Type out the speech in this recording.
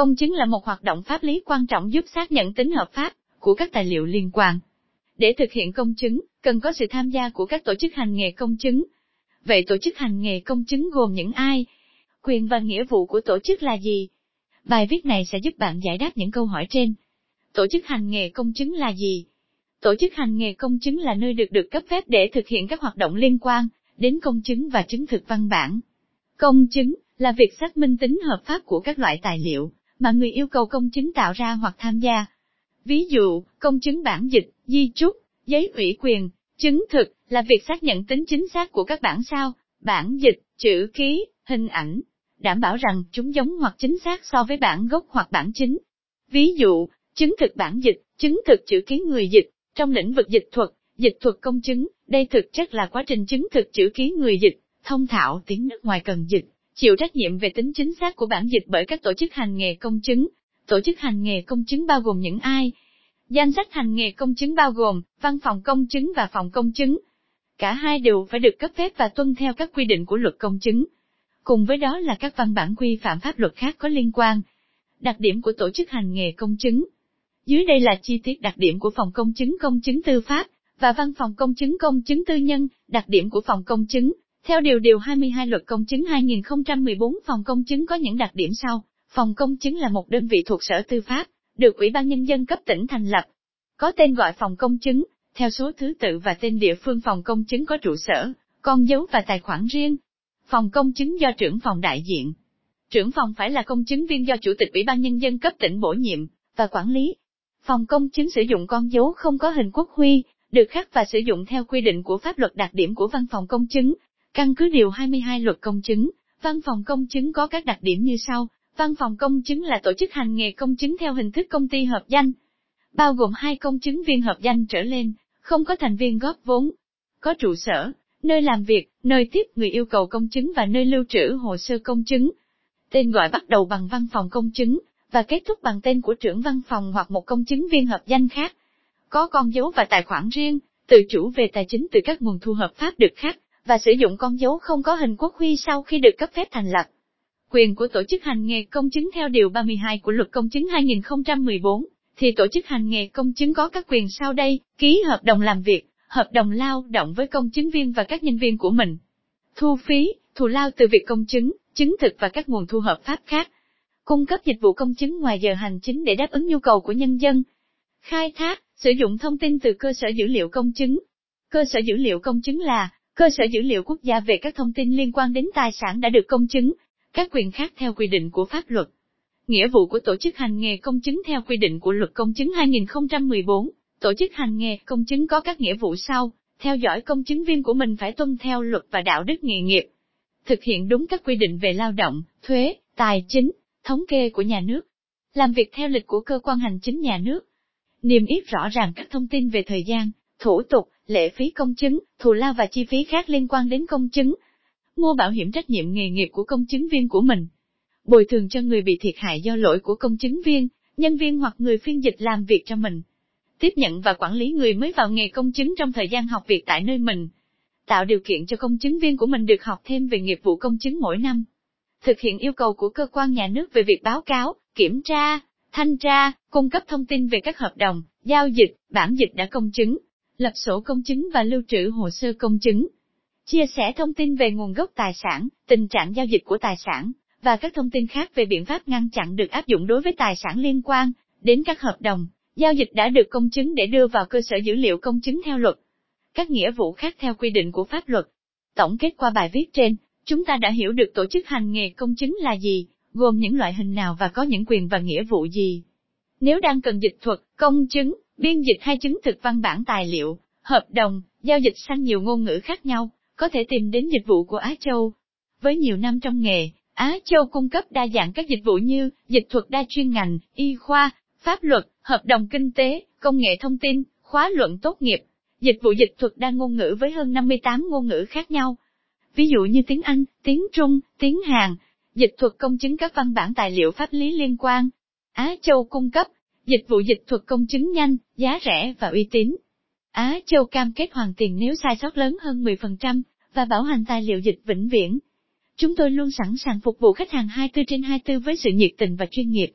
Công chứng là một hoạt động pháp lý quan trọng giúp xác nhận tính hợp pháp của các tài liệu liên quan. Để thực hiện công chứng, cần có sự tham gia của các tổ chức hành nghề công chứng. Vậy tổ chức hành nghề công chứng gồm những ai? Quyền và nghĩa vụ của tổ chức là gì? Bài viết này sẽ giúp bạn giải đáp những câu hỏi trên. Tổ chức hành nghề công chứng là gì? Tổ chức hành nghề công chứng là nơi được được cấp phép để thực hiện các hoạt động liên quan đến công chứng và chứng thực văn bản. Công chứng là việc xác minh tính hợp pháp của các loại tài liệu mà người yêu cầu công chứng tạo ra hoặc tham gia. Ví dụ, công chứng bản dịch, di trúc, giấy ủy quyền, chứng thực là việc xác nhận tính chính xác của các bản sao, bản dịch, chữ ký, hình ảnh, đảm bảo rằng chúng giống hoặc chính xác so với bản gốc hoặc bản chính. Ví dụ, chứng thực bản dịch, chứng thực chữ ký người dịch, trong lĩnh vực dịch thuật, dịch thuật công chứng, đây thực chất là quá trình chứng thực chữ ký người dịch, thông thạo tiếng nước ngoài cần dịch, chịu trách nhiệm về tính chính xác của bản dịch bởi các tổ chức hành nghề công chứng. Tổ chức hành nghề công chứng bao gồm những ai? Danh sách hành nghề công chứng bao gồm văn phòng công chứng và phòng công chứng. Cả hai đều phải được cấp phép và tuân theo các quy định của luật công chứng. Cùng với đó là các văn bản quy phạm pháp luật khác có liên quan. Đặc điểm của tổ chức hành nghề công chứng. Dưới đây là chi tiết đặc điểm của phòng công chứng công chứng tư pháp và văn phòng công chứng công chứng tư nhân, đặc điểm của phòng công chứng. Theo điều điều 22 luật công chứng 2014 phòng công chứng có những đặc điểm sau. Phòng công chứng là một đơn vị thuộc Sở Tư pháp, được Ủy ban Nhân dân cấp tỉnh thành lập. Có tên gọi phòng công chứng, theo số thứ tự và tên địa phương phòng công chứng có trụ sở, con dấu và tài khoản riêng. Phòng công chứng do trưởng phòng đại diện. Trưởng phòng phải là công chứng viên do Chủ tịch Ủy ban Nhân dân cấp tỉnh bổ nhiệm, và quản lý. Phòng công chứng sử dụng con dấu không có hình quốc huy, được khắc và sử dụng theo quy định của pháp luật đặc điểm của văn phòng công chứng. Căn cứ điều 22 luật công chứng, văn phòng công chứng có các đặc điểm như sau. Văn phòng công chứng là tổ chức hành nghề công chứng theo hình thức công ty hợp danh, bao gồm hai công chứng viên hợp danh trở lên, không có thành viên góp vốn, có trụ sở, nơi làm việc, nơi tiếp người yêu cầu công chứng và nơi lưu trữ hồ sơ công chứng. Tên gọi bắt đầu bằng văn phòng công chứng, và kết thúc bằng tên của trưởng văn phòng hoặc một công chứng viên hợp danh khác. Có con dấu và tài khoản riêng, tự chủ về tài chính từ các nguồn thu hợp pháp được khác, và sử dụng con dấu không có hình quốc huy sau khi được cấp phép thành lập. Quyền của tổ chức hành nghề công chứng theo Điều 32 của Luật Công chứng 2014, thì tổ chức hành nghề công chứng có các quyền sau đây, ký hợp đồng làm việc, hợp đồng lao động với công chứng viên và các nhân viên của mình. Thu phí, thù lao từ việc công chứng, chứng thực và các nguồn thu hợp pháp khác. Cung cấp dịch vụ công chứng ngoài giờ hành chính để đáp ứng nhu cầu của nhân dân. Khai thác, sử dụng thông tin từ cơ sở dữ liệu công chứng. Cơ sở dữ liệu công chứng là cơ sở dữ liệu quốc gia về các thông tin liên quan đến tài sản đã được công chứng, các quyền khác theo quy định của pháp luật. Nghĩa vụ của tổ chức hành nghề công chứng theo quy định của luật công chứng 2014. Tổ chức hành nghề công chứng có các nghĩa vụ sau, theo dõi công chứng viên của mình phải tuân theo luật và đạo đức nghề nghiệp. Thực hiện đúng các quy định về lao động, thuế, tài chính, thống kê của nhà nước. Làm việc theo lịch của cơ quan hành chính nhà nước. Niêm yết rõ ràng các thông tin về thời gian, thủ tục, lệ phí công chứng, thù lao và chi phí khác liên quan đến công chứng. Mua bảo hiểm trách nhiệm nghề nghiệp của công chứng viên của mình. Bồi thường cho người bị thiệt hại do lỗi của công chứng viên, nhân viên hoặc người phiên dịch làm việc cho mình tiếp nhận và quản lý người mới vào nghề công chứng trong thời gian học việc tại nơi mình. Tạo điều kiện cho công chứng viên của mình được học thêm về nghiệp vụ công chứng mỗi năm. Thực hiện yêu cầu của cơ quan nhà nước về việc báo cáo, kiểm tra, thanh tra, cung cấp thông tin về các hợp đồng, giao dịch, bản dịch đã công chứng, lập sổ công chứng và lưu trữ hồ sơ công chứng. Chia sẻ thông tin về nguồn gốc tài sản, tình trạng giao dịch của tài sản, và các thông tin khác về biện pháp ngăn chặn được áp dụng đối với tài sản liên quan đến các hợp đồng, Giao dịch đã được công chứng để đưa vào cơ sở dữ liệu công chứng theo luật. Các nghĩa vụ khác theo quy định của pháp luật. Tổng kết qua bài viết trên, chúng ta đã hiểu được tổ chức hành nghề công chứng là gì, gồm những loại hình nào và có những quyền và nghĩa vụ gì. Nếu đang cần dịch thuật, công chứng, biên dịch hay chứng thực văn bản tài liệu, hợp đồng, giao dịch sang nhiều ngôn ngữ khác nhau, có thể tìm đến dịch vụ của Á Châu. Với nhiều năm trong nghề, Á Châu cung cấp đa dạng các dịch vụ như dịch thuật đa chuyên ngành, y khoa, pháp luật, hợp đồng kinh tế, công nghệ thông tin, khóa luận tốt nghiệp, dịch vụ dịch thuật đa ngôn ngữ với hơn 58 ngôn ngữ khác nhau. Ví dụ như tiếng Anh, tiếng Trung, tiếng Hàn, dịch thuật công chứng các văn bản tài liệu pháp lý liên quan. Á Châu cung cấp, dịch vụ dịch thuật công chứng nhanh, giá rẻ và uy tín. Á Châu cam kết hoàn tiền nếu sai sót lớn hơn 10%, và bảo hành tài liệu dịch vĩnh viễn. Chúng tôi luôn sẵn sàng phục vụ khách hàng 24 trên 24 với sự nhiệt tình và chuyên nghiệp.